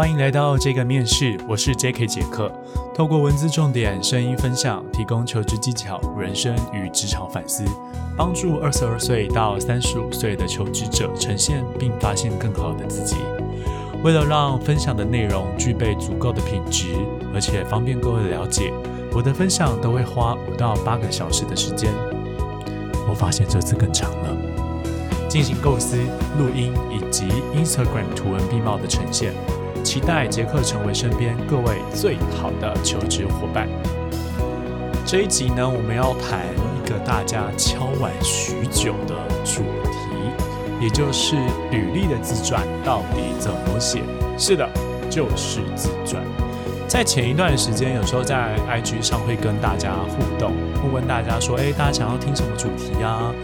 欢迎来到这个面试，我是 J.K. 杰克。透过文字重点、声音分享，提供求职技巧、人生与职场反思，帮助二十二岁到三十五岁的求职者呈现并发现更好的自己。为了让分享的内容具备足够的品质，而且方便各位了解，我的分享都会花五到八个小时的时间。我发现这次更长了。进行构思、录音以及 Instagram 图文并茂的呈现，期待杰克成为身边各位最好的求职伙伴。这一集呢，我们要谈一个大家敲碗许久的主题，也就是履历的自传到底怎么写？是的，就是自传。在前一段时间，有时候在 IG 上会跟大家互动，会问大家说：“哎，大家想要听什么主题啊？”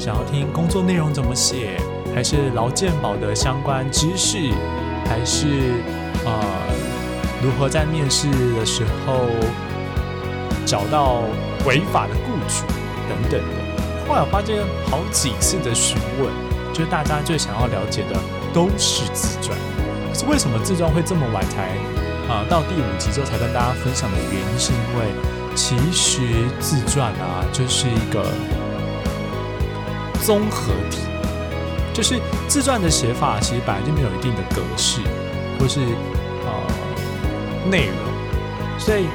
想要听工作内容怎么写，还是劳健保的相关知识，还是呃如何在面试的时候找到违法的雇主等等的。后来我发现好几次的询问，就是大家最想要了解的都是自传。可是为什么自传会这么晚才啊到第五集之后才跟大家分享的原因，是因为其实自传啊就是一个。综合体就是自传的写法，其实本来就没有一定的格式或是呃内容，所以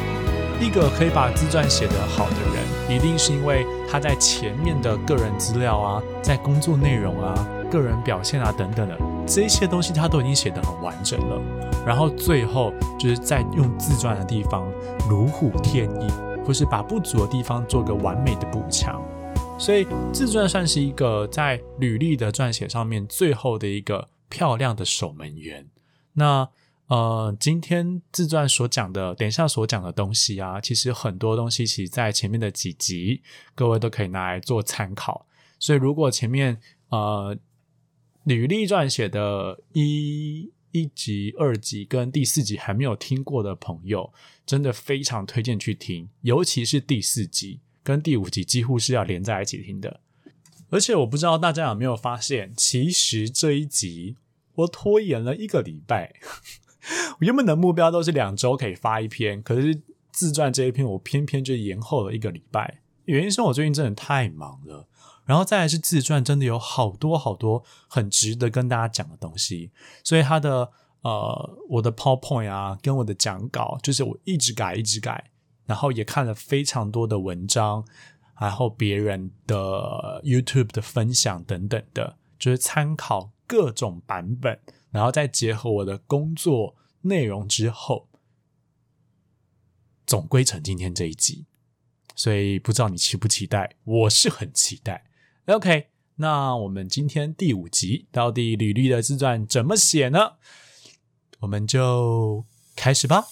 一个可以把自传写得好的人，一定是因为他在前面的个人资料啊，在工作内容啊、个人表现啊等等的这些东西，他都已经写得很完整了。然后最后就是在用自传的地方如虎添翼，或是把不足的地方做个完美的补强。所以自传算是一个在履历的撰写上面最后的一个漂亮的守门员。那呃，今天自传所讲的，等一下所讲的东西啊，其实很多东西其实在前面的几集，各位都可以拿来做参考。所以如果前面呃履历撰写的一一集、二集跟第四集还没有听过的朋友，真的非常推荐去听，尤其是第四集。跟第五集几乎是要连在一起听的，而且我不知道大家有没有发现，其实这一集我拖延了一个礼拜。原本的目标都是两周可以发一篇，可是自传这一篇我偏偏就延后了一个礼拜。原因是我最近真的太忙了，然后再来是自传真的有好多好多很值得跟大家讲的东西，所以他的呃我的 PowerPoint 啊跟我的讲稿，就是我一直改一直改。然后也看了非常多的文章，然后别人的 YouTube 的分享等等的，就是参考各种版本，然后再结合我的工作内容之后，总归成今天这一集。所以不知道你期不期待？我是很期待。OK，那我们今天第五集到底履历的自传怎么写呢？我们就开始吧。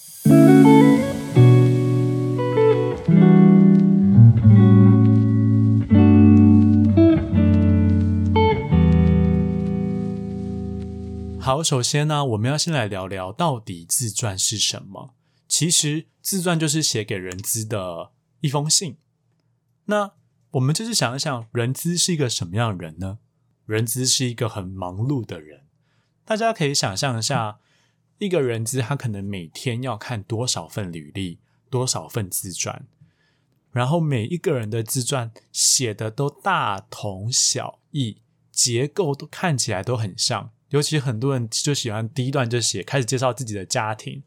好，首先呢，我们要先来聊聊到底自传是什么。其实自传就是写给人资的一封信。那我们就是想一想，人资是一个什么样的人呢？人资是一个很忙碌的人。大家可以想象一下，一个人资他可能每天要看多少份履历，多少份自传，然后每一个人的自传写的都大同小异，结构都看起来都很像。尤其很多人就喜欢第一段就写开始介绍自己的家庭，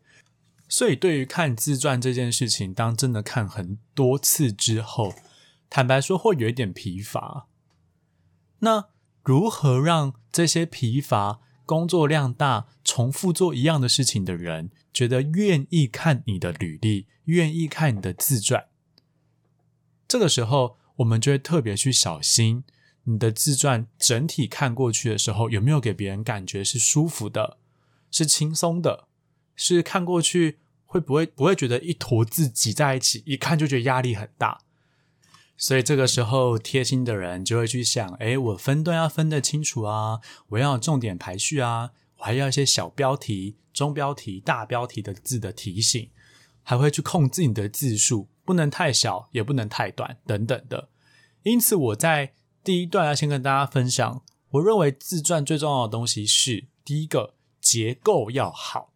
所以对于看自传这件事情，当真的看很多次之后，坦白说会有一点疲乏。那如何让这些疲乏、工作量大、重复做一样的事情的人，觉得愿意看你的履历，愿意看你的自传？这个时候，我们就会特别去小心。你的自传整体看过去的时候，有没有给别人感觉是舒服的、是轻松的？是看过去会不会不会觉得一坨字挤在一起，一看就觉得压力很大？所以这个时候贴心的人就会去想：哎，我分段要分得清楚啊，我要重点排序啊，我还要一些小标题、中标题、大标题的字的提醒，还会去控制你的字数，不能太小，也不能太短，等等的。因此我在。第一段要先跟大家分享，我认为自传最重要的东西是第一个结构要好。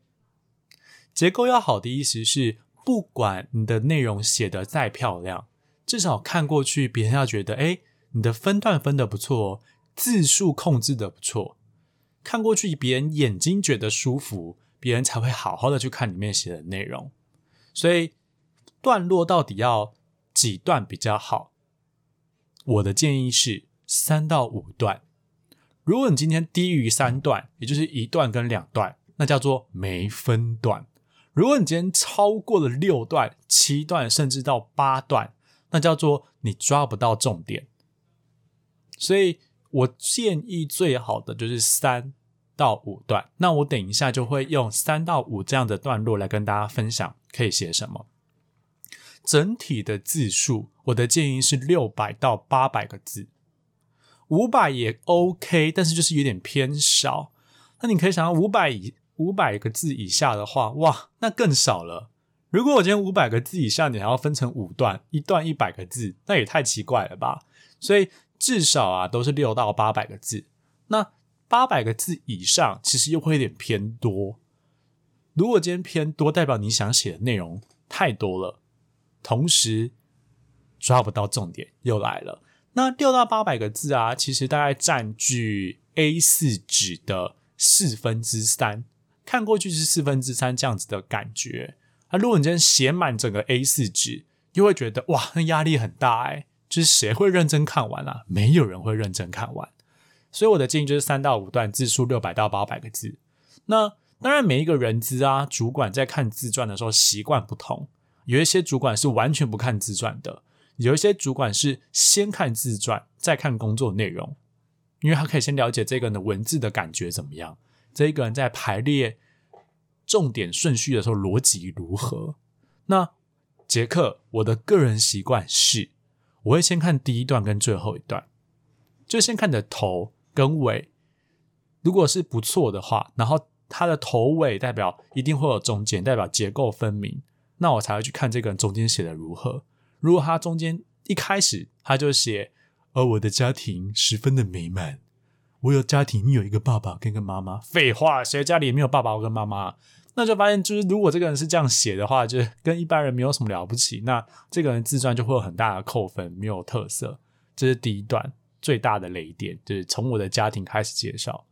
结构要好的意思是，不管你的内容写的再漂亮，至少看过去别人要觉得，哎，你的分段分的不错，字数控制的不错，看过去别人眼睛觉得舒服，别人才会好好的去看里面写的内容。所以段落到底要几段比较好？我的建议是三到五段。如果你今天低于三段，也就是一段跟两段，那叫做没分段；如果你今天超过了六段、七段，甚至到八段，那叫做你抓不到重点。所以我建议最好的就是三到五段。那我等一下就会用三到五这样的段落来跟大家分享可以写什么。整体的字数，我的建议是六百到八百个字。五百也 OK，但是就是有点偏少。那你可以想到五百以五百个字以下的话，哇，那更少了。如果我今天五百个字以下，你还要分成五段，一段一百个字，那也太奇怪了吧？所以至少啊，都是六到八百个字。那八百个字以上，其实又会有点偏多。如果今天偏多，代表你想写的内容太多了，同时抓不到重点，又来了。那六到八百个字啊，其实大概占据 A 四纸的四分之三，看过去是四分之三这样子的感觉。那如果你今天写满整个 A 四纸，又会觉得哇，那压力很大哎，就是谁会认真看完啊？没有人会认真看完。所以我的建议就是三到五段，字数六百到八百个字。那当然，每一个人资啊，主管在看自传的时候习惯不同，有一些主管是完全不看自传的。有一些主管是先看自传，再看工作内容，因为他可以先了解这个人的文字的感觉怎么样，这一个人在排列重点顺序的时候逻辑如何。那杰克，我的个人习惯是，我会先看第一段跟最后一段，就先看的头跟尾，如果是不错的话，然后它的头尾代表一定会有中间，代表结构分明，那我才会去看这个人中间写的如何。如果他中间一开始他就写，而我的家庭十分的美满，我有家庭你有一个爸爸跟一个妈妈。废话，谁家里没有爸爸跟妈妈？那就发现，就是如果这个人是这样写的话，就跟一般人没有什么了不起。那这个人自传就会有很大的扣分，没有特色。这是第一段最大的雷点，就是从我的家庭开始介绍。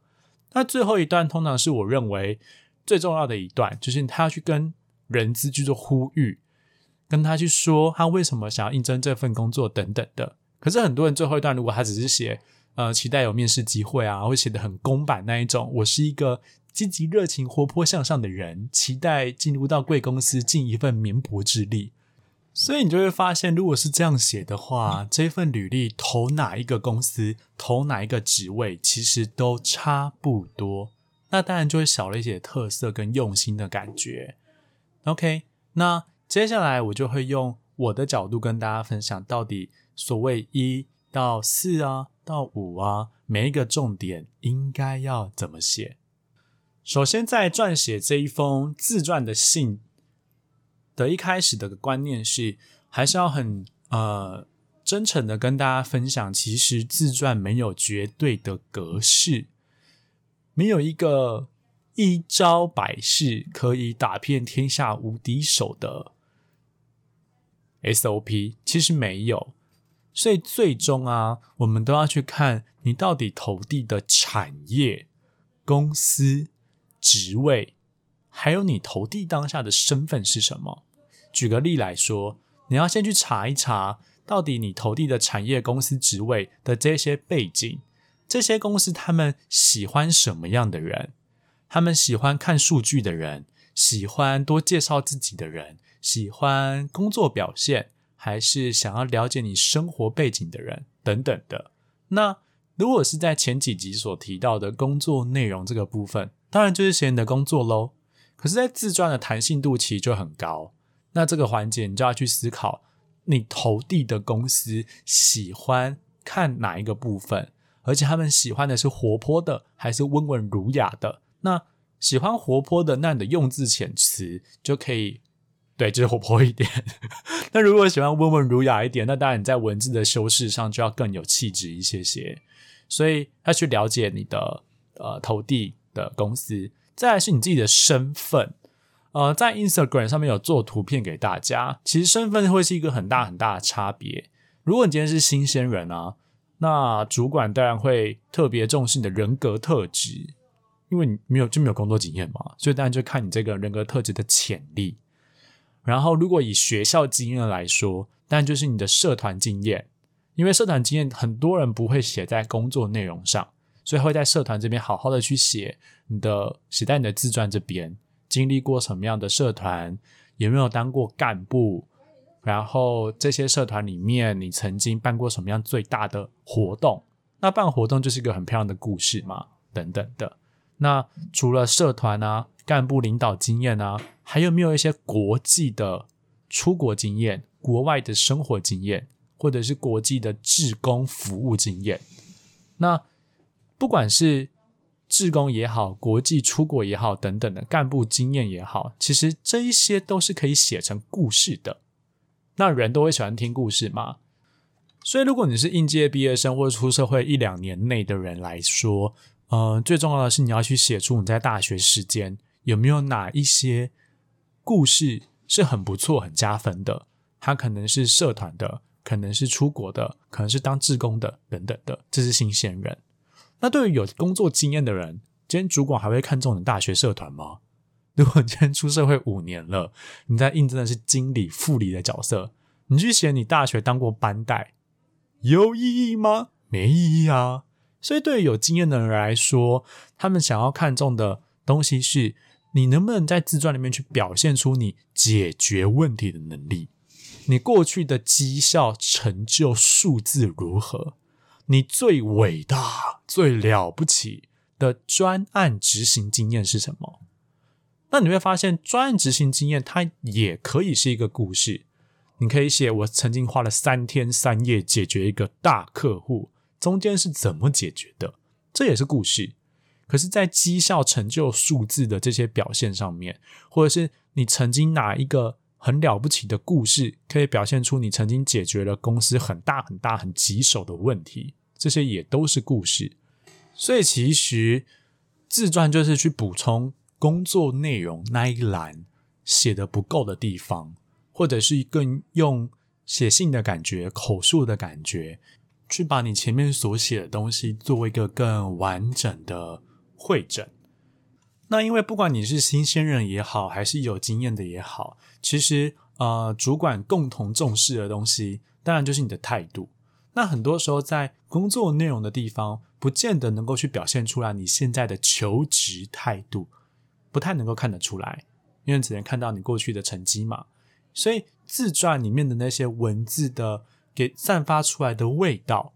那最后一段通常是我认为最重要的一段，就是他要去跟人资去做呼吁。跟他去说他为什么想要应征这份工作等等的，可是很多人最后一段如果他只是写呃期待有面试机会啊，会写的很公版那一种，我是一个积极热情活泼向上的人，期待进入到贵公司尽一份绵薄之力，所以你就会发现，如果是这样写的话，这份履历投哪一个公司，投哪一个职位，其实都差不多，那当然就会少了一些特色跟用心的感觉。OK，那。接下来我就会用我的角度跟大家分享，到底所谓一到四啊，到五啊，每一个重点应该要怎么写。首先，在撰写这一封自传的信的一开始的观念是，还是要很呃真诚的跟大家分享，其实自传没有绝对的格式，没有一个一招百式可以打遍天下无敌手的。SOP 其实没有，所以最终啊，我们都要去看你到底投递的产业、公司、职位，还有你投递当下的身份是什么。举个例来说，你要先去查一查，到底你投递的产业、公司、职位的这些背景，这些公司他们喜欢什么样的人？他们喜欢看数据的人，喜欢多介绍自己的人。喜欢工作表现，还是想要了解你生活背景的人等等的。那如果是在前几集所提到的工作内容这个部分，当然就是写你的工作喽。可是，在自传的弹性度其实就很高。那这个环节，你就要去思考，你投递的公司喜欢看哪一个部分，而且他们喜欢的是活泼的，还是温文儒雅的？那喜欢活泼的，那你的用字遣词就可以。对，就是活泼一点。那如果喜欢温文儒雅一点，那当然你在文字的修饰上就要更有气质一些些。所以要去了解你的呃投递的公司，再来是你自己的身份。呃，在 Instagram 上面有做图片给大家，其实身份会是一个很大很大的差别。如果你今天是新鲜人啊，那主管当然会特别重视你的人格特质，因为你没有就没有工作经验嘛，所以当然就看你这个人格特质的潜力。然后，如果以学校经验来说，当然就是你的社团经验，因为社团经验很多人不会写在工作内容上，所以会在社团这边好好的去写你的写在你的自传这边，经历过什么样的社团，有没有当过干部。然后这些社团里面，你曾经办过什么样最大的活动？那办活动就是一个很漂亮的故事嘛，等等的。那除了社团啊、干部领导经验啊，还有没有一些国际的出国经验、国外的生活经验，或者是国际的志工服务经验？那不管是志工也好，国际出国也好，等等的干部经验也好，其实这一些都是可以写成故事的。那人都会喜欢听故事嘛？所以，如果你是应届毕业生或者出社会一两年内的人来说，呃，最重要的是你要去写出你在大学时间有没有哪一些故事是很不错、很加分的。他可能是社团的，可能是出国的，可能是当志工的，等等的。这是新鲜人。那对于有工作经验的人，今天主管还会看重你大学社团吗？如果今天出社会五年了，你在应征的是经理、副理的角色，你去写你大学当过班带，有意义吗？没意义啊！所以，对于有经验的人来说，他们想要看重的东西是你能不能在自传里面去表现出你解决问题的能力，你过去的绩效成就数字如何，你最伟大、最了不起的专案执行经验是什么？那你会发现，专案执行经验它也可以是一个故事。你可以写我曾经花了三天三夜解决一个大客户，中间是怎么解决的，这也是故事。可是，在绩效成就数字的这些表现上面，或者是你曾经哪一个很了不起的故事，可以表现出你曾经解决了公司很大很大很棘手的问题，这些也都是故事。所以，其实自传就是去补充。工作内容那一栏写的不够的地方，或者是更用写信的感觉、口述的感觉，去把你前面所写的东西做一个更完整的会诊。那因为不管你是新鲜人也好，还是有经验的也好，其实呃，主管共同重视的东西，当然就是你的态度。那很多时候在工作内容的地方，不见得能够去表现出来你现在的求职态度。不太能够看得出来，因为只能看到你过去的成绩嘛。所以自传里面的那些文字的给散发出来的味道，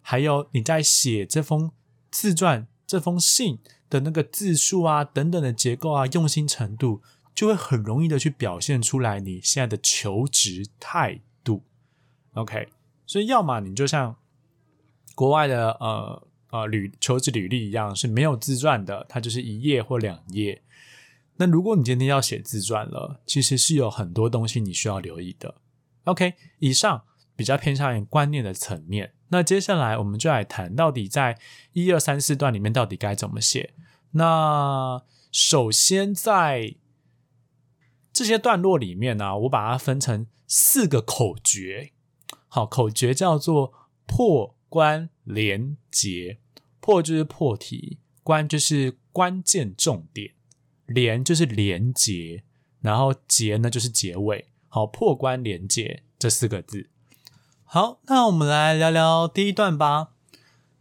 还有你在写这封自传这封信的那个字数啊等等的结构啊用心程度，就会很容易的去表现出来你现在的求职态度。OK，所以要么你就像国外的呃。呃，履求职履历一样是没有自传的，它就是一页或两页。那如果你今天要写自传了，其实是有很多东西你需要留意的。OK，以上比较偏向于观念的层面。那接下来我们就来谈到底在一二三四段里面到底该怎么写。那首先在这些段落里面呢，我把它分成四个口诀。好，口诀叫做破关连结。破就是破题，关就是关键重点，连就是连结，然后结呢就是结尾。好，破关连结这四个字。好，那我们来聊聊第一段吧。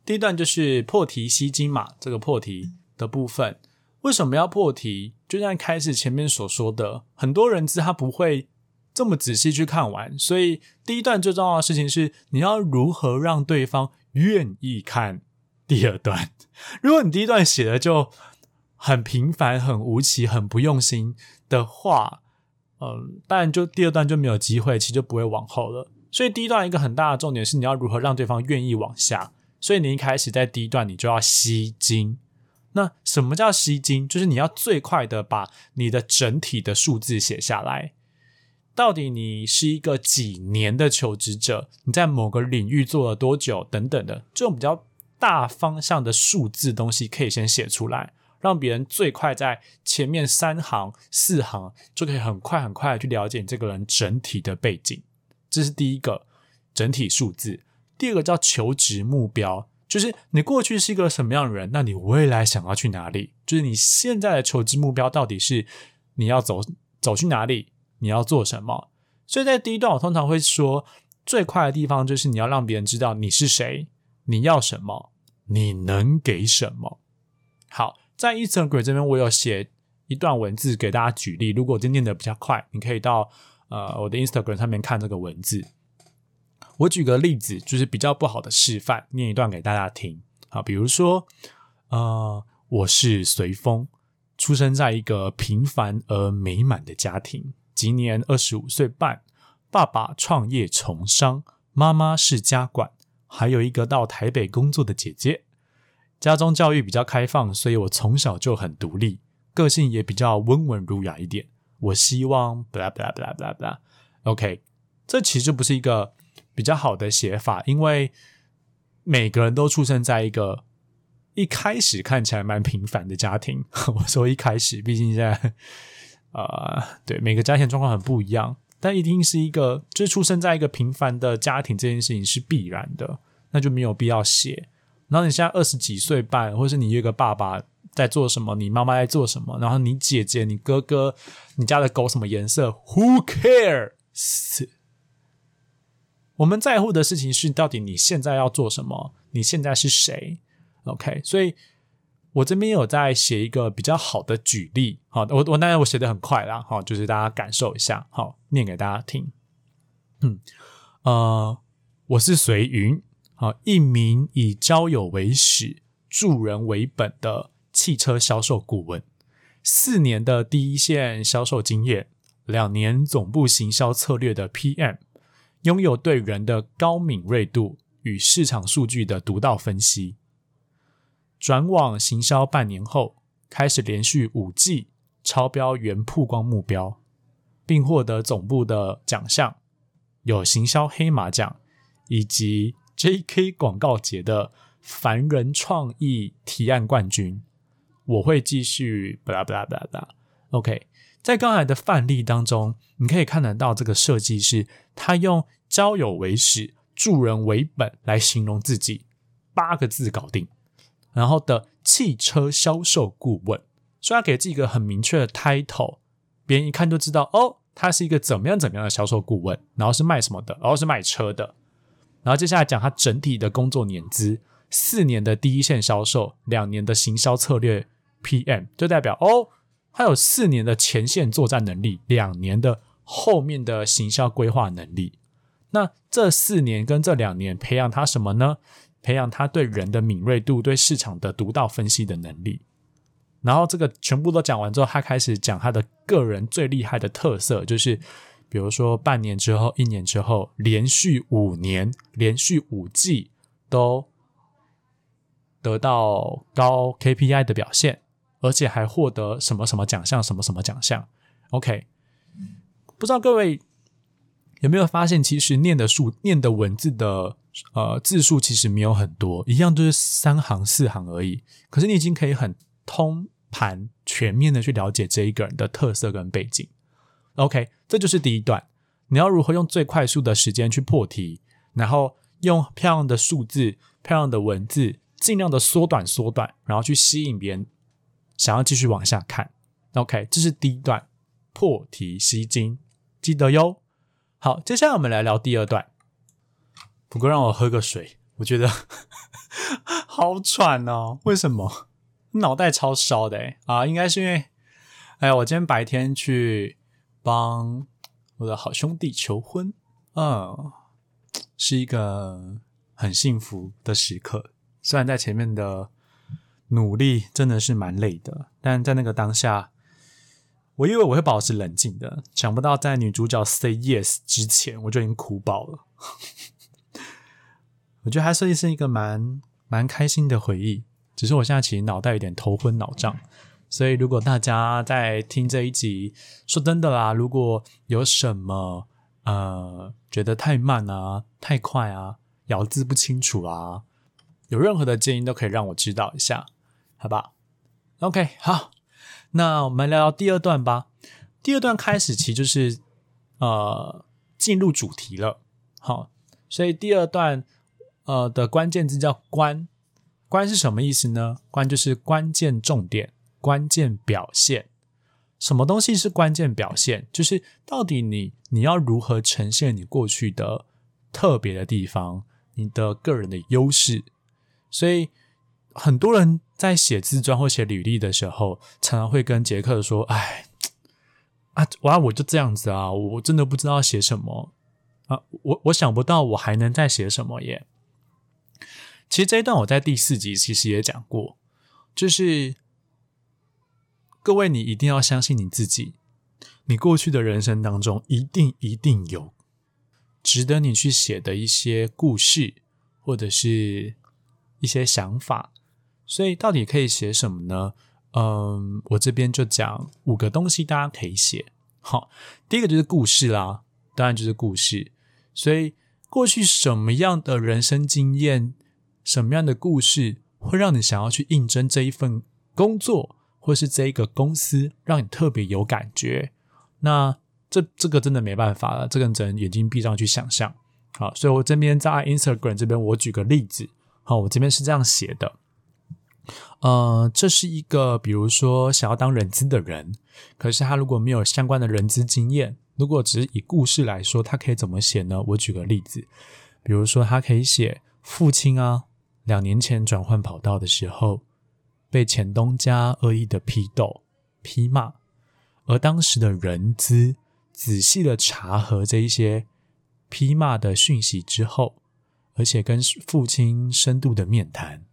第一段就是破题吸睛嘛，这个破题的部分为什么要破题？就像开始前面所说的，很多人知他不会这么仔细去看完，所以第一段最重要的事情是你要如何让对方愿意看。第二段，如果你第一段写的就很平凡、很无奇、很不用心的话，嗯，当然就第二段就没有机会，其实就不会往后了。所以第一段一个很大的重点是你要如何让对方愿意往下。所以你一开始在第一段你就要吸睛。那什么叫吸睛？就是你要最快的把你的整体的数字写下来。到底你是一个几年的求职者？你在某个领域做了多久？等等的这种比较。大方向的数字东西可以先写出来，让别人最快在前面三行四行就可以很快很快的去了解你这个人整体的背景。这是第一个整体数字。第二个叫求职目标，就是你过去是一个什么样的人，那你未来想要去哪里？就是你现在的求职目标到底是你要走走去哪里？你要做什么？所以在第一段，我通常会说，最快的地方就是你要让别人知道你是谁，你要什么，你能给什么。好，在 Instagram 这边，我有写一段文字给大家举例。如果今天念的比较快，你可以到呃我的 Instagram 上面看这个文字。我举个例子，就是比较不好的示范，念一段给大家听。好，比如说，呃，我是随风，出生在一个平凡而美满的家庭。今年二十五岁半，爸爸创业从商，妈妈是家管，还有一个到台北工作的姐姐。家中教育比较开放，所以我从小就很独立，个性也比较温文儒雅一点。我希望，blah blah blah blah blah，OK，这其实不是一个比较好的写法，因为每个人都出生在一个一开始看起来蛮平凡的家庭。我说一开始，毕竟现在。啊，对，每个家庭状况很不一样，但一定是一个，就是出生在一个平凡的家庭，这件事情是必然的，那就没有必要写。然后你现在二十几岁半，或是你一个爸爸在做什么，你妈妈在做什么，然后你姐姐、你哥哥、你家的狗什么颜色，Who cares？我们在乎的事情是，到底你现在要做什么？你现在是谁？OK，所以。我这边有在写一个比较好的举例，好，我我当然我写的很快啦，好，就是大家感受一下，好，念给大家听。嗯，呃，我是随云，好，一名以交友为始、助人为本的汽车销售顾问，四年的第一线销售经验，两年总部行销策略的 PM，拥有对人的高敏锐度与市场数据的独到分析。转网行销半年后，开始连续五季超标原曝光目标，并获得总部的奖项，有行销黑马奖以及 J.K. 广告节的凡人创意提案冠军。我会继续，巴拉巴拉巴拉巴。OK，在刚才的范例当中，你可以看得到这个设计师他用交友为始、助人为本来形容自己，八个字搞定。然后的汽车销售顾问，所以他给自己一个很明确的 title，别人一看就知道哦，他是一个怎么样怎么样的销售顾问，然后是卖什么的，然后是卖车的。然后接下来讲他整体的工作年资，四年的第一线销售，两年的行销策略 PM，就代表哦，他有四年的前线作战能力，两年的后面的行销规划能力。那这四年跟这两年培养他什么呢？培养他对人的敏锐度、对市场的独到分析的能力。然后这个全部都讲完之后，他开始讲他的个人最厉害的特色，就是比如说半年之后、一年之后，连续五年、连续五季都得到高 KPI 的表现，而且还获得什么什么奖项、什么什么奖项。OK，不知道各位有没有发现，其实念的数、念的文字的。呃，字数其实没有很多，一样都是三行四行而已。可是你已经可以很通盘、全面的去了解这一个人的特色跟背景。OK，这就是第一段。你要如何用最快速的时间去破题，然后用漂亮的数字、漂亮的文字，尽量的缩短、缩短，然后去吸引别人想要继续往下看。OK，这是第一段破题吸睛，记得哟。好，接下来我们来聊第二段。不过让我喝个水，我觉得 好喘哦。为什么？脑袋超烧的啊！应该是因为，哎呀，我今天白天去帮我的好兄弟求婚，嗯，是一个很幸福的时刻。虽然在前面的努力真的是蛮累的，但在那个当下，我以为我会保持冷静的，想不到在女主角 say yes 之前，我就已经哭爆了。我觉得还是是一个蛮蛮开心的回忆，只是我现在其实脑袋有点头昏脑胀，所以如果大家在听这一集，说真的啦，如果有什么呃觉得太慢啊、太快啊、咬字不清楚啊，有任何的建议都可以让我知道一下，好吧？OK，好，那我们聊聊第二段吧。第二段开始其实就是呃进入主题了。好，所以第二段呃的关键字叫“关”，“关”是什么意思呢？“关”就是关键重点、关键表现。什么东西是关键表现？就是到底你你要如何呈现你过去的特别的地方，你的个人的优势。所以很多人在写自传或写履历的时候，常常会跟杰克说：“哎，啊，哇，我就这样子啊，我真的不知道写什么啊，我我想不到我还能再写什么耶。”其实这一段我在第四集其实也讲过，就是。各位，你一定要相信你自己。你过去的人生当中，一定一定有值得你去写的一些故事，或者是一些想法。所以，到底可以写什么呢？嗯，我这边就讲五个东西，大家可以写。好，第一个就是故事啦，当然就是故事。所以，过去什么样的人生经验，什么样的故事，会让你想要去应征这一份工作？或是这一个公司让你特别有感觉，那这这个真的没办法了，这个只能眼睛闭上去想象。好，所以我这边在 Instagram 这边，我举个例子。好，我这边是这样写的。呃，这是一个比如说想要当人资的人，可是他如果没有相关的人资经验，如果只是以故事来说，他可以怎么写呢？我举个例子，比如说他可以写父亲啊，两年前转换跑道的时候。被前东家恶意的批斗、批骂，而当时的人资仔细的查核这一些批骂的讯息之后，而且跟父亲深度的面谈，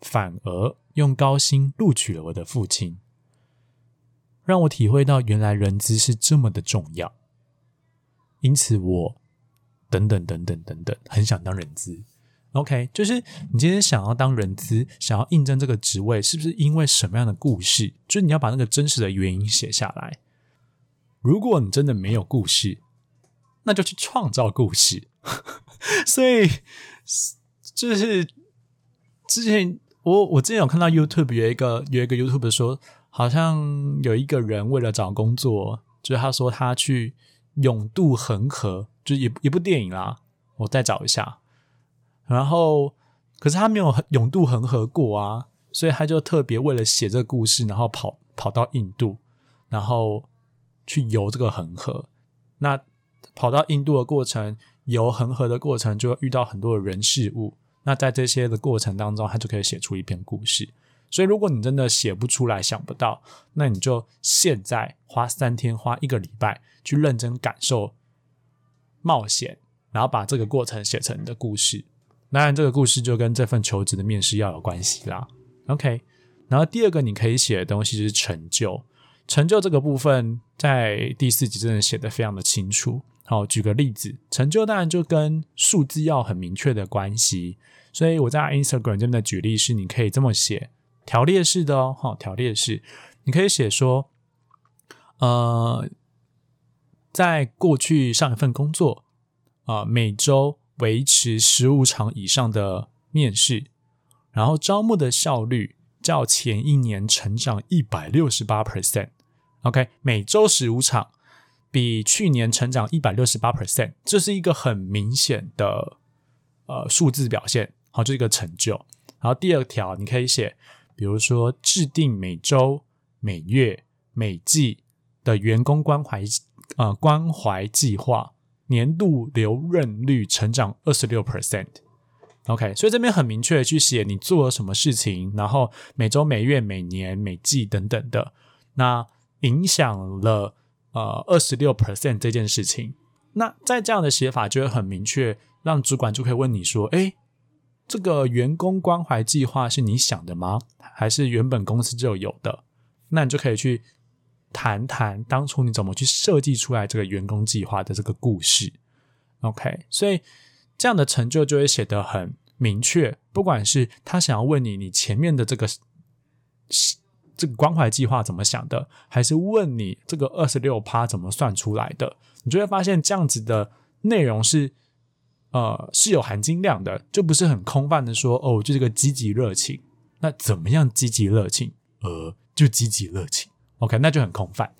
反而用高薪录取了我的父亲，让我体会到原来人资是这么的重要。因此，我等等等等等等，很想当人资。OK，就是你今天想要当人资，想要应征这个职位，是不是因为什么样的故事？就是你要把那个真实的原因写下来。如果你真的没有故事，那就去创造故事。所以，就是之前我我之前有看到 YouTube 有一个有一个 YouTube 说，好像有一个人为了找工作，就是他说他去永渡恒河，就一一部电影啦。我再找一下。然后，可是他没有永渡恒河过啊，所以他就特别为了写这个故事，然后跑跑到印度，然后去游这个恒河。那跑到印度的过程，游恒河的过程，就遇到很多的人事物。那在这些的过程当中，他就可以写出一篇故事。所以，如果你真的写不出来、想不到，那你就现在花三天、花一个礼拜去认真感受冒险，然后把这个过程写成你的故事。当然，这个故事就跟这份求职的面试要有关系啦。OK，然后第二个你可以写的东西就是成就。成就这个部分在第四集真的写的非常的清楚。好，举个例子，成就当然就跟数字要很明确的关系。所以我在 Instagram 这边的举例是，你可以这么写，条列式的哦，好，条列式，你可以写说，呃，在过去上一份工作啊，每周。维持十五场以上的面试，然后招募的效率较前一年成长一百六十八 percent。OK，每周十五场，比去年成长一百六十八 percent，这是一个很明显的呃数字表现，好，这是一个成就。然后第二条，你可以写，比如说制定每周、每月、每季的员工关怀呃关怀计划。年度留任率成长二十六 percent，OK，所以这边很明确的去写你做了什么事情，然后每周、每月、每年、每季等等的，那影响了呃二十六 percent 这件事情。那在这样的写法就会很明确，让主管就可以问你说：“哎，这个员工关怀计划是你想的吗？还是原本公司就有的？”那你就可以去。谈谈当初你怎么去设计出来这个员工计划的这个故事，OK？所以这样的成就就会写得很明确。不管是他想要问你，你前面的这个这个关怀计划怎么想的，还是问你这个二十六趴怎么算出来的，你就会发现这样子的内容是呃是有含金量的，就不是很空泛的说哦，就这个积极热情。那怎么样积极热情？呃，就积极热情。OK，那就很空泛。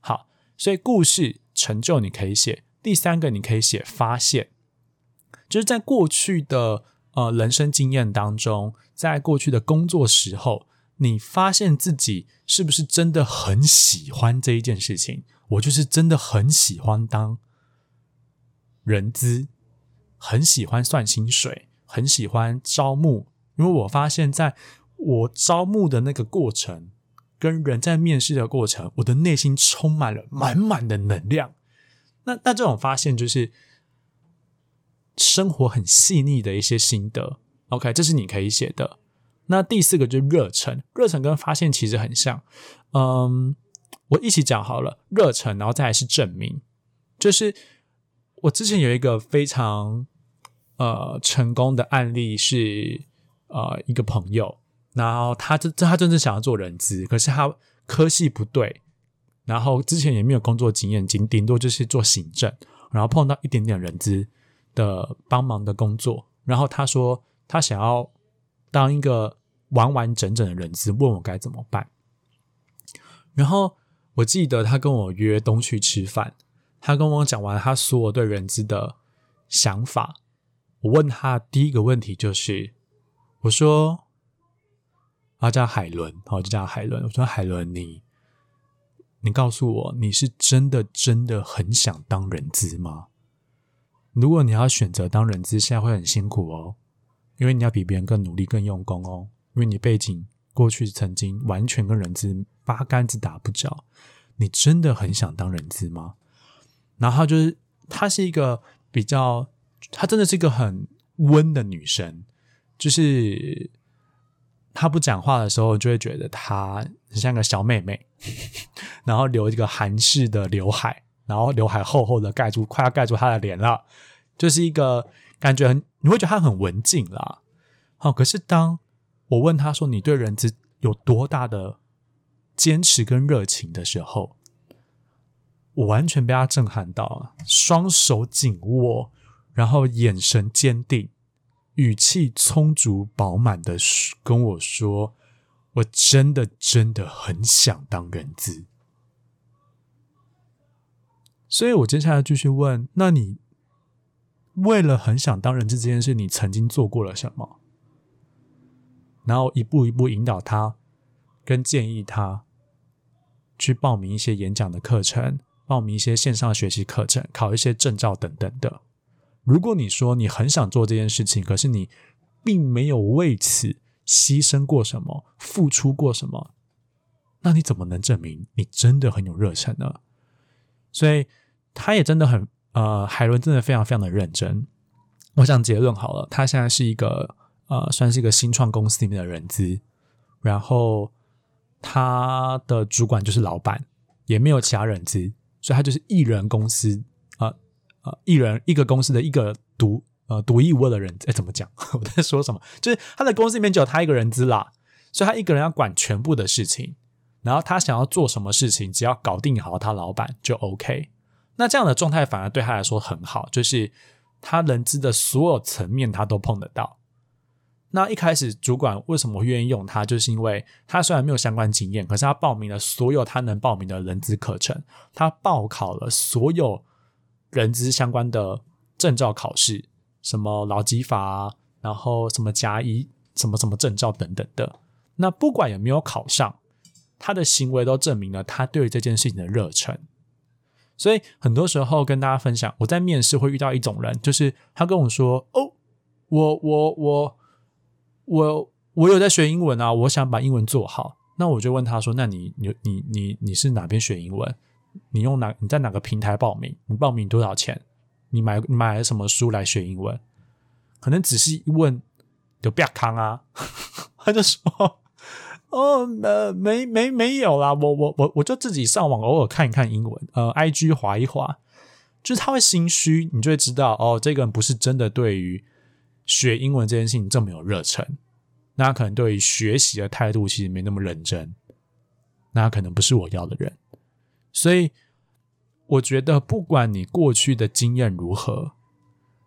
好，所以故事成就你可以写。第三个，你可以写发现，就是在过去的呃人生经验当中，在过去的工作时候，你发现自己是不是真的很喜欢这一件事情？我就是真的很喜欢当人资，很喜欢算薪水，很喜欢招募，因为我发现在我招募的那个过程，跟人在面试的过程，我的内心充满了满满的能量。那那这种发现就是生活很细腻的一些心得，OK，这是你可以写的。那第四个就是热忱，热忱跟发现其实很像，嗯，我一起讲好了，热忱，然后再来是证明，就是我之前有一个非常呃成功的案例是呃一个朋友，然后他这他真正想要做人资，可是他科系不对。然后之前也没有工作经验，顶顶多就是做行政，然后碰到一点点人资的帮忙的工作。然后他说他想要当一个完完整整的人资，问我该怎么办。然后我记得他跟我约东去吃饭，他跟我讲完他所有对人资的想法。我问他第一个问题就是，我说他叫海伦，好就叫海伦。我说海伦你。你告诉我，你是真的真的很想当人资吗？如果你要选择当人资，现在会很辛苦哦，因为你要比别人更努力、更用功哦，因为你背景过去曾经完全跟人资八竿子打不着。你真的很想当人资吗？然后就是，她是一个比较，她真的是一个很温的女生，就是她不讲话的时候，就会觉得她很像个小妹妹。然后留一个韩式的刘海，然后刘海厚厚的盖住，快要盖住她的脸了，就是一个感觉很，你会觉得他很文静啦。好，可是当我问他说你对人资有多大的坚持跟热情的时候，我完全被他震撼到了，双手紧握，然后眼神坚定，语气充足饱满的跟我说。我真的真的很想当人资，所以我接下来继续问：那你为了很想当人质这件事，你曾经做过了什么？然后一步一步引导他，跟建议他去报名一些演讲的课程，报名一些线上学习课程，考一些证照等等的。如果你说你很想做这件事情，可是你并没有为此。牺牲过什么，付出过什么？那你怎么能证明你真的很有热忱呢？所以他也真的很呃，海伦真的非常非常的认真。我想结论好了，他现在是一个呃，算是一个新创公司里面的人资，然后他的主管就是老板，也没有其他人资，所以他就是一人公司啊啊，一人一个公司的一个独。呃，独一无二的人，哎，怎么讲？我在说什么？就是他的公司里面只有他一个人资啦，所以他一个人要管全部的事情。然后他想要做什么事情，只要搞定好他老板就 OK。那这样的状态反而对他来说很好，就是他人资的所有层面他都碰得到。那一开始主管为什么会愿意用他，就是因为他虽然没有相关经验，可是他报名了所有他能报名的人资课程，他报考了所有人资相关的证照考试。什么劳基法，然后什么甲乙，什么什么证照等等的。那不管有没有考上，他的行为都证明了他对这件事情的热忱。所以很多时候跟大家分享，我在面试会遇到一种人，就是他跟我说：“哦，我我我我我有在学英文啊，我想把英文做好。”那我就问他说：“那你你你你你是哪边学英文？你用哪你在哪个平台报名？你报名多少钱？”你买买了什么书来学英文？可能只是一问就不要康啊，他就说：“哦，呃，没没没有啦，我我我我就自己上网偶尔看一看英文，呃，I G 划一划，就是他会心虚，你就会知道哦，这个人不是真的对于学英文这件事情这么有热忱，那可能对于学习的态度其实没那么认真，那可能不是我要的人，所以。”我觉得，不管你过去的经验如何，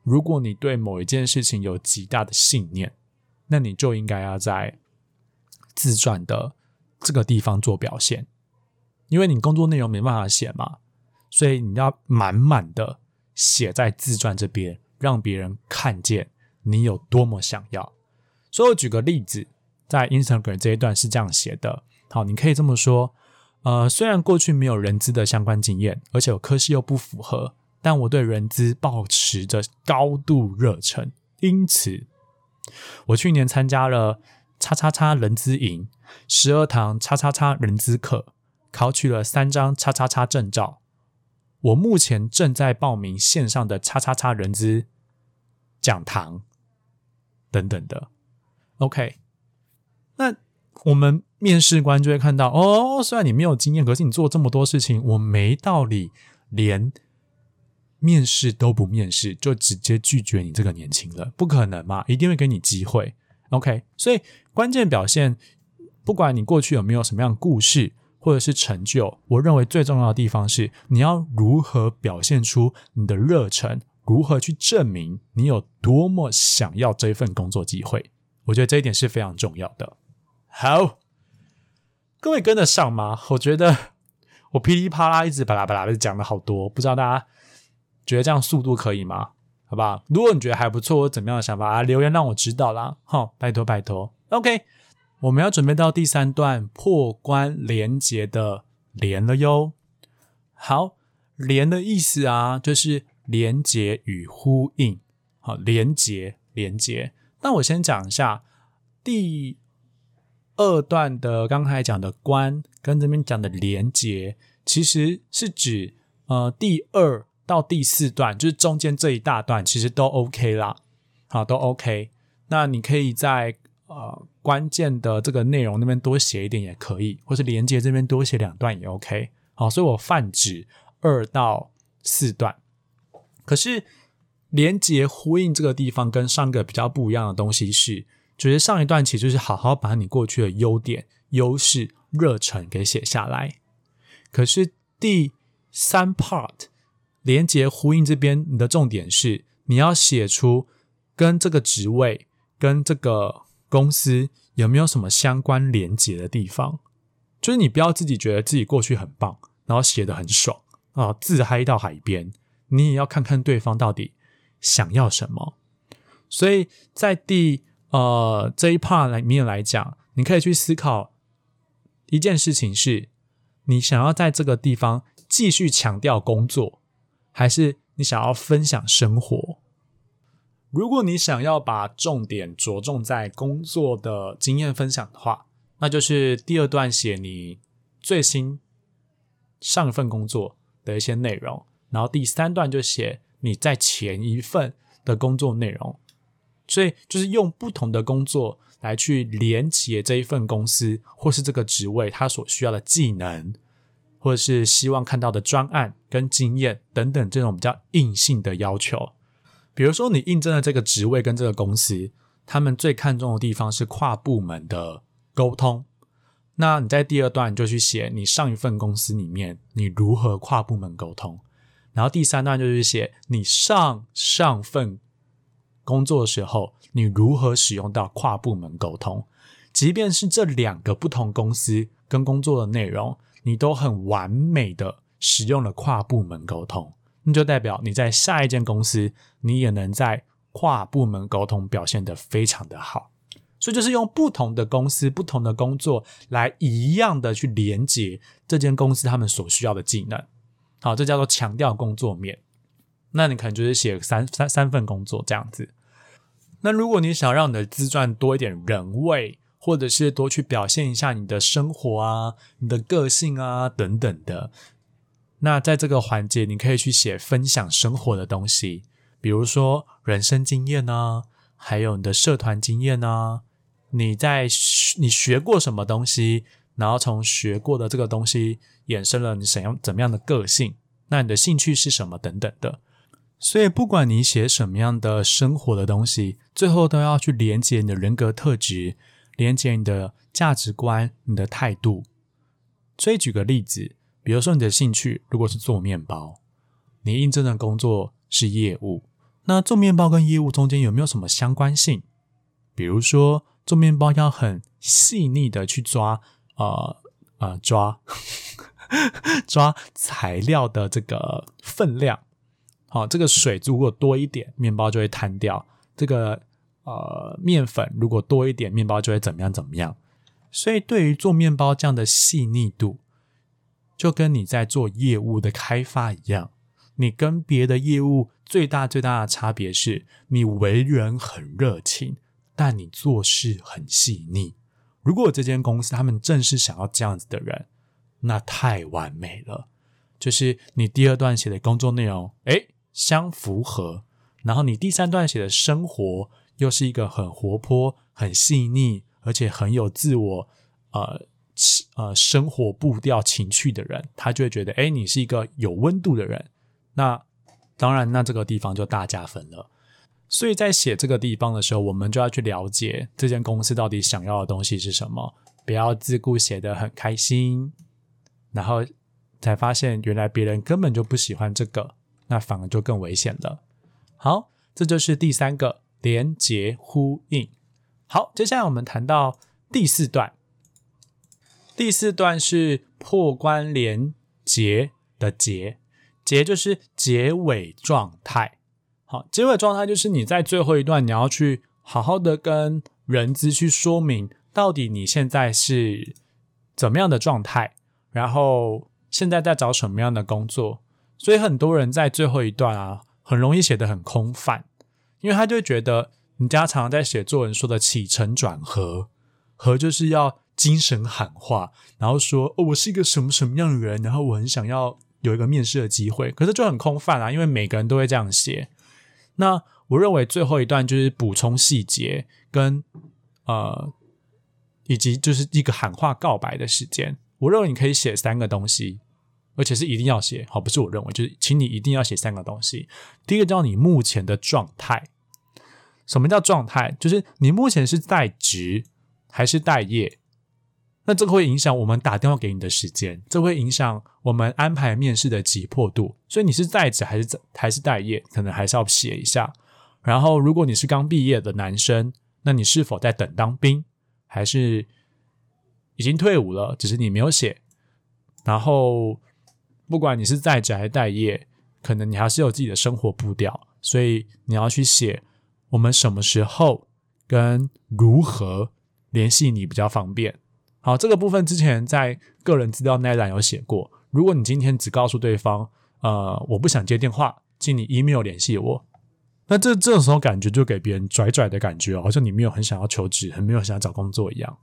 如果你对某一件事情有极大的信念，那你就应该要在自传的这个地方做表现，因为你工作内容没办法写嘛，所以你要满满的写在自传这边，让别人看见你有多么想要。所以我举个例子，在 Instagram 这一段是这样写的。好，你可以这么说。呃，虽然过去没有人资的相关经验，而且我科系又不符合，但我对人资保持着高度热忱。因此，我去年参加了叉叉叉人资营，十二堂叉叉叉人资课，考取了三张叉叉叉证照。我目前正在报名线上的叉叉叉人资讲堂等等的。OK，那我们面试官就会看到，哦，虽然你没有经验，可是你做这么多事情，我没道理连面试都不面试就直接拒绝你这个年轻人，不可能嘛？一定会给你机会。OK，所以关键表现，不管你过去有没有什么样的故事或者是成就，我认为最重要的地方是你要如何表现出你的热忱，如何去证明你有多么想要这份工作机会。我觉得这一点是非常重要的。好，各位跟得上吗？我觉得我噼里啪啦一直巴拉巴拉的讲了好多，不知道大家觉得这样速度可以吗？好不好？如果你觉得还不错，或怎么样的想法啊，留言让我知道啦。好，拜托拜托。OK，我们要准备到第三段破关连结的连了哟。好，连的意思啊，就是连接与呼应。好，连接连接。那我先讲一下第二段的刚才讲的关跟这边讲的连接，其实是指呃第二到第四段，就是中间这一大段，其实都 OK 啦，好都 OK。那你可以在呃关键的这个内容那边多写一点也可以，或是连接这边多写两段也 OK。好，所以我泛指二到四段，可是。连接呼应这个地方跟上个比较不一样的东西是，觉得上一段其实就是好好把你过去的优点、优势、热忱给写下来。可是第三 part 连接呼应这边，你的重点是你要写出跟这个职位、跟这个公司有没有什么相关连接的地方。就是你不要自己觉得自己过去很棒，然后写的很爽啊，自嗨到海边。你也要看看对方到底。想要什么？所以在第呃这一 part 里面来讲，你可以去思考一件事情：是你想要在这个地方继续强调工作，还是你想要分享生活？如果你想要把重点着重在工作的经验分享的话，那就是第二段写你最新上一份工作的一些内容，然后第三段就写。你在前一份的工作内容，所以就是用不同的工作来去连接这一份公司或是这个职位他所需要的技能，或者是希望看到的专案跟经验等等这种比较硬性的要求。比如说，你应征的这个职位跟这个公司，他们最看重的地方是跨部门的沟通。那你在第二段就去写你上一份公司里面你如何跨部门沟通。然后第三段就是写你上上份工作的时候，你如何使用到跨部门沟通，即便是这两个不同公司跟工作的内容，你都很完美的使用了跨部门沟通，那就代表你在下一间公司，你也能在跨部门沟通表现得非常的好。所以就是用不同的公司、不同的工作来一样的去连接这间公司他们所需要的技能。好，这叫做强调工作面。那你可能就是写三三三份工作这样子。那如果你想让你的自传多一点人味，或者是多去表现一下你的生活啊、你的个性啊等等的，那在这个环节，你可以去写分享生活的东西，比如说人生经验啊，还有你的社团经验啊，你在你学过什么东西。然后从学过的这个东西衍生了你怎样怎么样的个性，那你的兴趣是什么等等的。所以不管你写什么样的生活的东西，最后都要去连接你的人格特质，连接你的价值观、你的态度。所以举个例子，比如说你的兴趣如果是做面包，你应征的工作是业务，那做面包跟业务中间有没有什么相关性？比如说做面包要很细腻的去抓。呃呃抓 抓材料的这个分量。好，这个水如果多一点，面包就会摊掉。这个呃面粉如果多一点，面包就会怎么样怎么样。所以对于做面包这样的细腻度，就跟你在做业务的开发一样，你跟别的业务最大最大的差别是，你为人很热情，但你做事很细腻。如果这间公司他们正是想要这样子的人，那太完美了。就是你第二段写的工作内容，哎。相符合，然后你第三段写的生活又是一个很活泼、很细腻，而且很有自我呃呃生活步调、情趣的人，他就会觉得，哎，你是一个有温度的人。那当然，那这个地方就大加分了。所以在写这个地方的时候，我们就要去了解这间公司到底想要的东西是什么，不要自顾写的很开心，然后才发现原来别人根本就不喜欢这个。那反而就更危险了。好，这就是第三个连结呼应。好，接下来我们谈到第四段。第四段是破关连结的结，结就是结尾状态。好，结尾状态就是你在最后一段，你要去好好的跟人资去说明，到底你现在是怎么样的状态，然后现在在找什么样的工作。所以很多人在最后一段啊，很容易写得很空泛，因为他就觉得人家常常在写作文说的起承转合，合就是要精神喊话，然后说哦，我是一个什么什么样的人，然后我很想要有一个面试的机会，可是就很空泛啊，因为每个人都会这样写。那我认为最后一段就是补充细节跟呃，以及就是一个喊话告白的时间。我认为你可以写三个东西。而且是一定要写好，不是我认为，就是请你一定要写三个东西。第一个叫你目前的状态。什么叫状态？就是你目前是在职还是待业？那这个会影响我们打电话给你的时间，这会影响我们安排面试的急迫度。所以你是在职还是在还是待业，可能还是要写一下。然后，如果你是刚毕业的男生，那你是否在等当兵，还是已经退伍了，只是你没有写？然后。不管你是在宅待业，可能你还是有自己的生活步调，所以你要去写我们什么时候跟如何联系你比较方便。好，这个部分之前在个人资料那栏有写过。如果你今天只告诉对方，呃，我不想接电话，请你 email 联系我，那这这种时候感觉就给别人拽拽的感觉，好像你没有很想要求职，很没有想要找工作一样。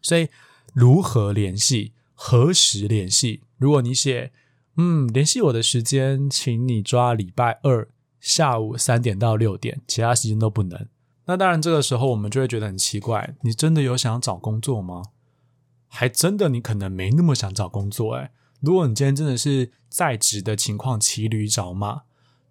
所以如何联系？何时联系？如果你写，嗯，联系我的时间，请你抓礼拜二下午三点到六点，其他时间都不能。那当然，这个时候我们就会觉得很奇怪，你真的有想要找工作吗？还真的，你可能没那么想找工作。诶如果你今天真的是在职的情况，骑驴找马，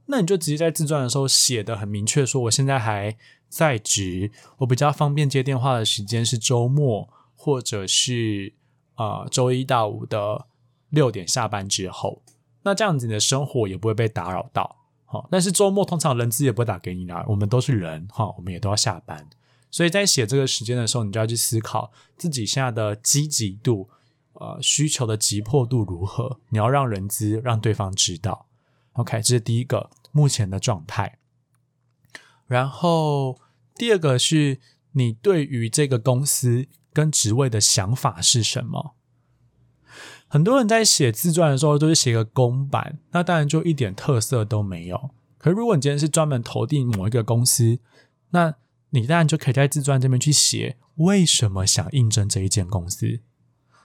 那你就直接在自传的时候写的很明确，说我现在还在职，我比较方便接电话的时间是周末或者是。啊，周一到五的六点下班之后，那这样子你的生活也不会被打扰到。好，但是周末通常人资也不会打给你啦，我们都是人哈，我们也都要下班，所以在写这个时间的时候，你就要去思考自己现在的积极度，呃，需求的急迫度如何，你要让人资让对方知道。OK，这是第一个目前的状态。然后第二个是你对于这个公司。跟职位的想法是什么？很多人在写自传的时候都是写个公版，那当然就一点特色都没有。可是如果你今天是专门投递某一个公司，那你当然就可以在自传这边去写为什么想应征这一间公司。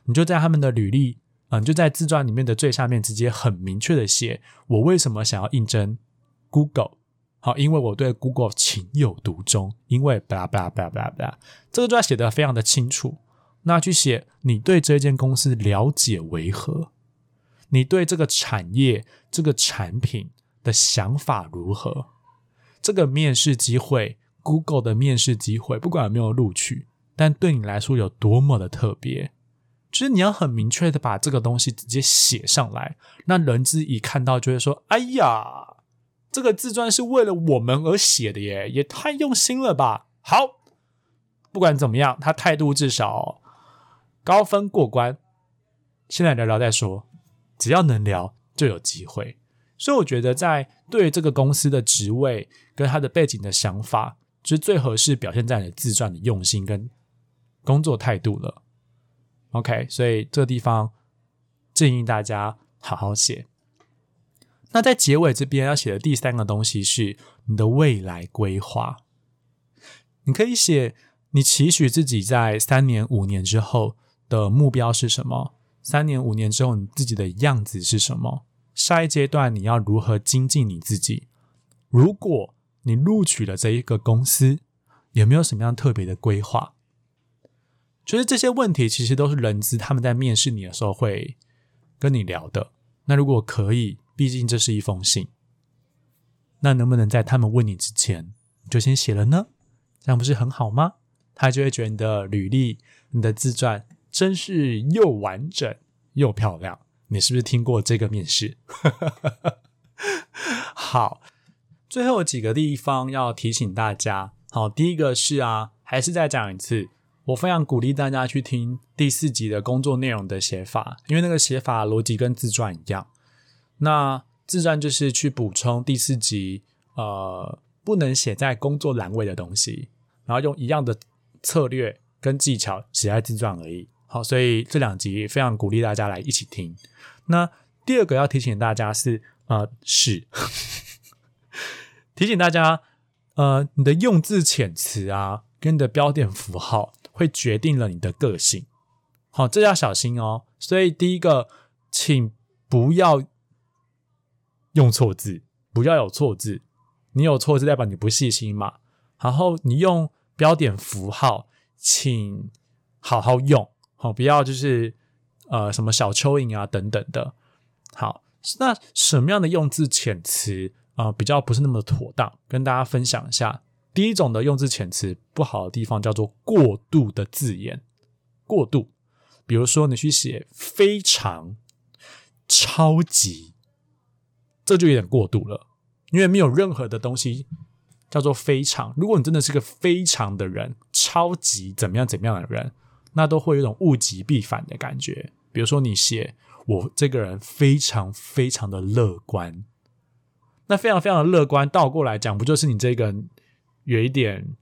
你就在他们的履历，嗯，就在自传里面的最下面直接很明确的写我为什么想要应征 Google。好，因为我对 Google 情有独钟，因为巴拉巴拉巴拉巴拉，这个就要写的非常的清楚。那去写你对这间公司了解为何？你对这个产业、这个产品的想法如何？这个面试机会，Google 的面试机会，不管有没有录取，但对你来说有多么的特别，就是你要很明确的把这个东西直接写上来，那人资一看到就会说：“哎呀。”这个自传是为了我们而写的耶，也太用心了吧！好，不管怎么样，他态度至少高分过关，现在聊聊再说，只要能聊就有机会。所以我觉得，在对这个公司的职位跟他的背景的想法，就是最合适表现在你的自传的用心跟工作态度了。OK，所以这个地方建议大家好好写。那在结尾这边要写的第三个东西是你的未来规划。你可以写你期许自己在三年、五年之后的目标是什么？三年、五年之后你自己的样子是什么？下一阶段你要如何精进你自己？如果你录取了这一个公司，有没有什么样特别的规划？就是这些问题，其实都是人资他们在面试你的时候会跟你聊的。那如果可以，毕竟这是一封信，那能不能在他们问你之前就先写了呢？这样不是很好吗？他就会觉得你的履历、你的自传真是又完整又漂亮。你是不是听过这个面试？好，最后几个地方要提醒大家。好，第一个是啊，还是再讲一次，我非常鼓励大家去听第四集的工作内容的写法，因为那个写法逻辑跟自传一样。那自传就是去补充第四集呃不能写在工作栏位的东西，然后用一样的策略跟技巧写在自传而已。好，所以这两集非常鼓励大家来一起听。那第二个要提醒大家是，呃，是 提醒大家，呃，你的用字遣词啊，跟你的标点符号会决定了你的个性。好，这要小心哦。所以第一个，请不要用错字，不要有错字。你有错字代表你不细心嘛。然后你用标点符号，请好好用。好，不要就是呃什么小蚯蚓啊等等的。好，那什么样的用字遣词啊比较不是那么妥当？跟大家分享一下。第一种的用字遣词不好的地方叫做过度的字眼，过度。比如说你去写非常、超级，这就有点过度了，因为没有任何的东西叫做非常。如果你真的是个非常的人，超级怎么样怎么样的人。那都会有一种物极必反的感觉。比如说，你写我这个人非常非常的乐观，那非常非常的乐观，倒过来讲，不就是你这个人有一点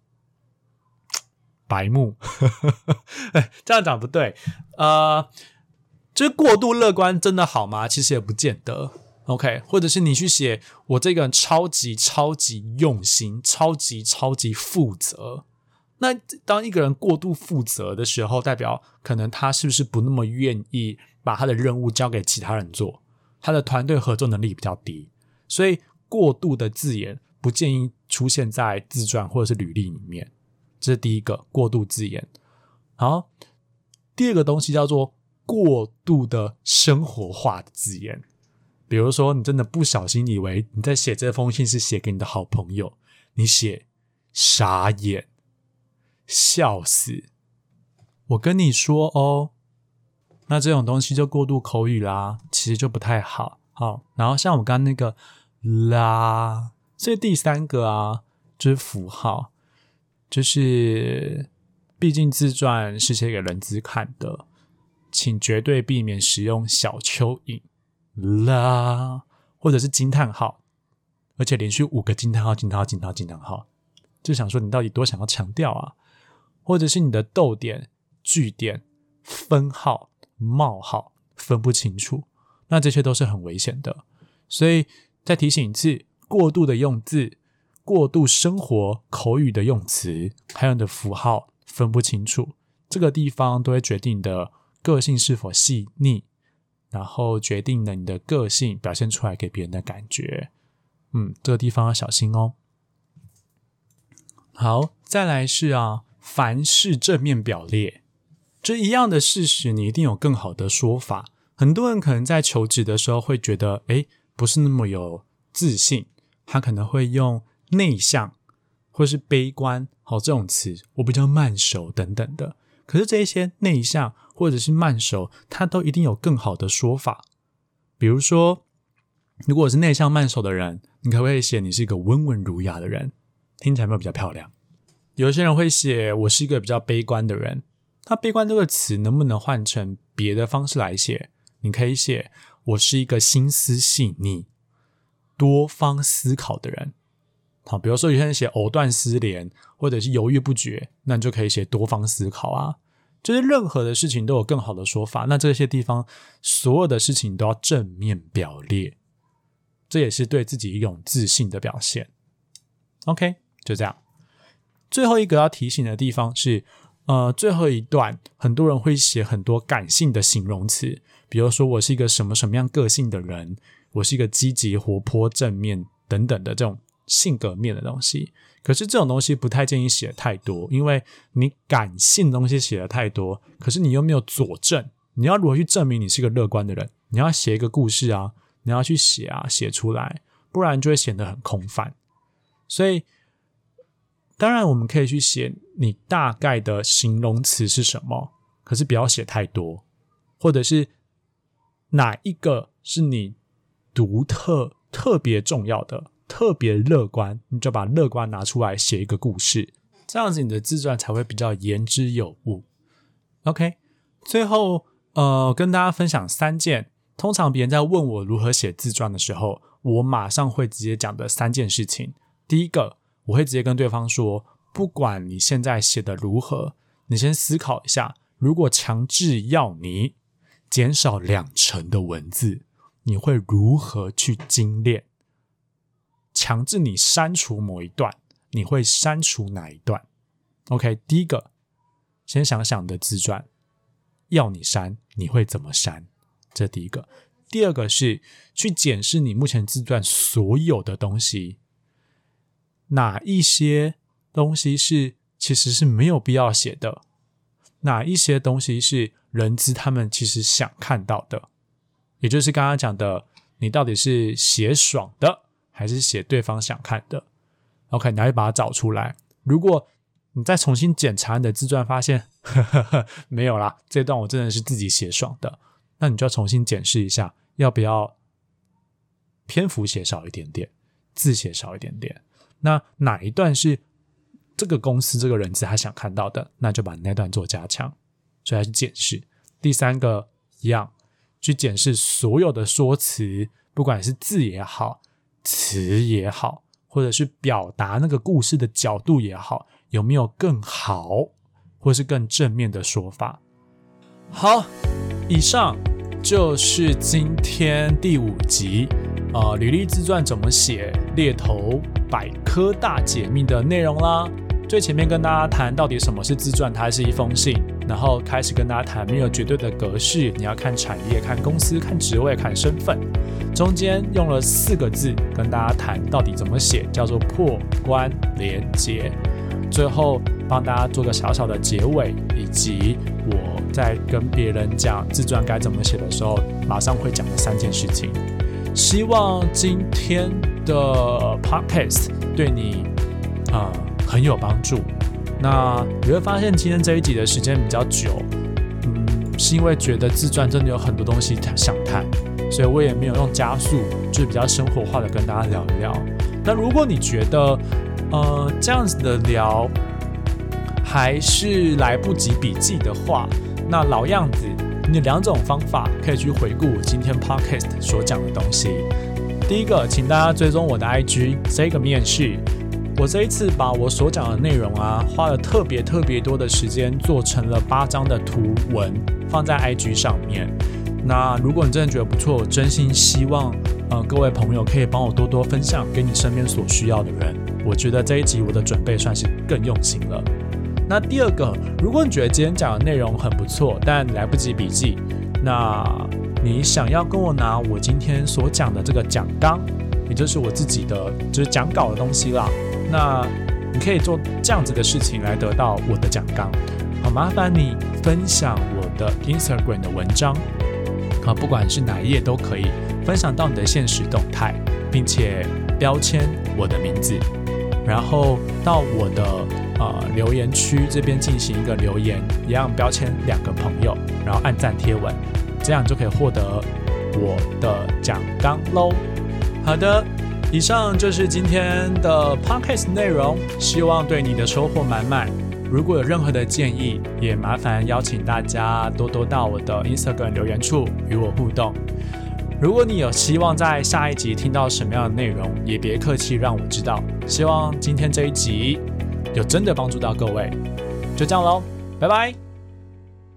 白目？哎，这样讲不对。呃，就是过度乐观真的好吗？其实也不见得。OK，或者是你去写我这个人超级超级用心，超级超级负责。那当一个人过度负责的时候，代表可能他是不是不那么愿意把他的任务交给其他人做？他的团队合作能力比较低，所以过度的字眼不建议出现在自传或者是履历里面。这是第一个过度字眼。好，第二个东西叫做过度的生活化的字眼，比如说你真的不小心以为你在写这封信是写给你的好朋友，你写傻眼。笑死！我跟你说哦，那这种东西就过度口语啦，其实就不太好。好，然后像我刚刚那个啦，所以第三个啊，就是符号，就是毕竟自传是写给人资看的，请绝对避免使用小蚯蚓啦，或者是惊叹号，而且连续五个惊叹号、惊叹号、惊叹号、惊叹号，就想说你到底多想要强调啊？或者是你的逗点、句点、分号、冒号分不清楚，那这些都是很危险的。所以再提醒一次：过度的用字、过度生活口语的用词，还有你的符号分不清楚，这个地方都会决定你的个性是否细腻，然后决定了你的个性表现出来给别人的感觉。嗯，这个地方要小心哦。好，再来是啊。凡事正面表列，这一样的事实，你一定有更好的说法。很多人可能在求职的时候会觉得，哎，不是那么有自信，他可能会用内向或是悲观，好这种词，我比较慢熟等等的。可是这一些内向或者是慢熟，他都一定有更好的说法。比如说，如果是内向慢熟的人，你可不可以写你是一个温文儒雅的人？听起来有没有比较漂亮？有些人会写我是一个比较悲观的人，那悲观这个词能不能换成别的方式来写？你可以写我是一个心思细腻、多方思考的人。好，比如说有些人写藕断丝连，或者是犹豫不决，那你就可以写多方思考啊。就是任何的事情都有更好的说法。那这些地方所有的事情都要正面表列，这也是对自己一种自信的表现。OK，就这样。最后一个要提醒的地方是，呃，最后一段很多人会写很多感性的形容词，比如说我是一个什么什么样个性的人，我是一个积极、活泼、正面等等的这种性格面的东西。可是这种东西不太建议写太多，因为你感性的东西写的太多，可是你又没有佐证，你要如何去证明你是个乐观的人？你要写一个故事啊，你要去写啊，写出来，不然就会显得很空泛。所以。当然，我们可以去写你大概的形容词是什么，可是不要写太多，或者是哪一个是你独特、特别重要的、特别乐观，你就把乐观拿出来写一个故事，这样子你的自传才会比较言之有物。OK，最后呃，跟大家分享三件，通常别人在问我如何写自传的时候，我马上会直接讲的三件事情。第一个。我会直接跟对方说，不管你现在写的如何，你先思考一下，如果强制要你减少两成的文字，你会如何去精炼？强制你删除某一段，你会删除哪一段？OK，第一个，先想想你的自传，要你删，你会怎么删？这第一个。第二个是去检视你目前自传所有的东西。哪一些东西是其实是没有必要写的？哪一些东西是人资他们其实想看到的？也就是刚刚讲的，你到底是写爽的，还是写对方想看的？OK，你要把它找出来。如果你再重新检查你的自传，发现呵呵呵没有啦，这段我真的是自己写爽的，那你就要重新检视一下，要不要篇幅写少一点点，字写少一点点。那哪一段是这个公司这个人资他想看到的，那就把那段做加强，所以还是检视。第三个一样，去检视所有的说辞，不管是字也好，词也好，或者是表达那个故事的角度也好，有没有更好，或是更正面的说法。好，以上就是今天第五集。呃，履历自传怎么写？猎头百科大解密的内容啦。最前面跟大家谈到底什么是自传，它是一封信，然后开始跟大家谈没有绝对的格式，你要看产业、看公司、看职位、看身份。中间用了四个字跟大家谈到底怎么写，叫做破关连结。最后帮大家做个小小的结尾，以及我在跟别人讲自传该怎么写的时候，马上会讲的三件事情。希望今天的 podcast 对你啊很有帮助。那你会发现今天这一集的时间比较久，嗯，是因为觉得自传真的有很多东西想谈，所以我也没有用加速，就是比较生活化的跟大家聊一聊。那如果你觉得呃这样子的聊还是来不及笔记的话，那老样子。有两种方法可以去回顾我今天 podcast 所讲的东西。第一个，请大家追踪我的 IG，这个面试。我这一次把我所讲的内容啊，花了特别特别多的时间做成了八张的图文，放在 IG 上面。那如果你真的觉得不错，我真心希望呃各位朋友可以帮我多多分享给你身边所需要的人。我觉得这一集我的准备算是更用心了。那第二个，如果你觉得今天讲的内容很不错，但来不及笔记，那你想要跟我拿我今天所讲的这个讲纲，也就是我自己的就是讲稿的东西啦，那你可以做这样子的事情来得到我的讲纲。好，麻烦你分享我的 Instagram 的文章，啊，不管是哪一页都可以，分享到你的现实动态，并且标签我的名字，然后到我的。呃，留言区这边进行一个留言，一样标签两个朋友，然后按赞贴文，这样就可以获得我的奖章喽。好的，以上就是今天的 podcast 内容，希望对你的收获满满。如果有任何的建议，也麻烦邀请大家多多到我的 Instagram 留言处与我互动。如果你有希望在下一集听到什么样的内容，也别客气，让我知道。希望今天这一集。就真的帮助到各位。就这样喽拜拜。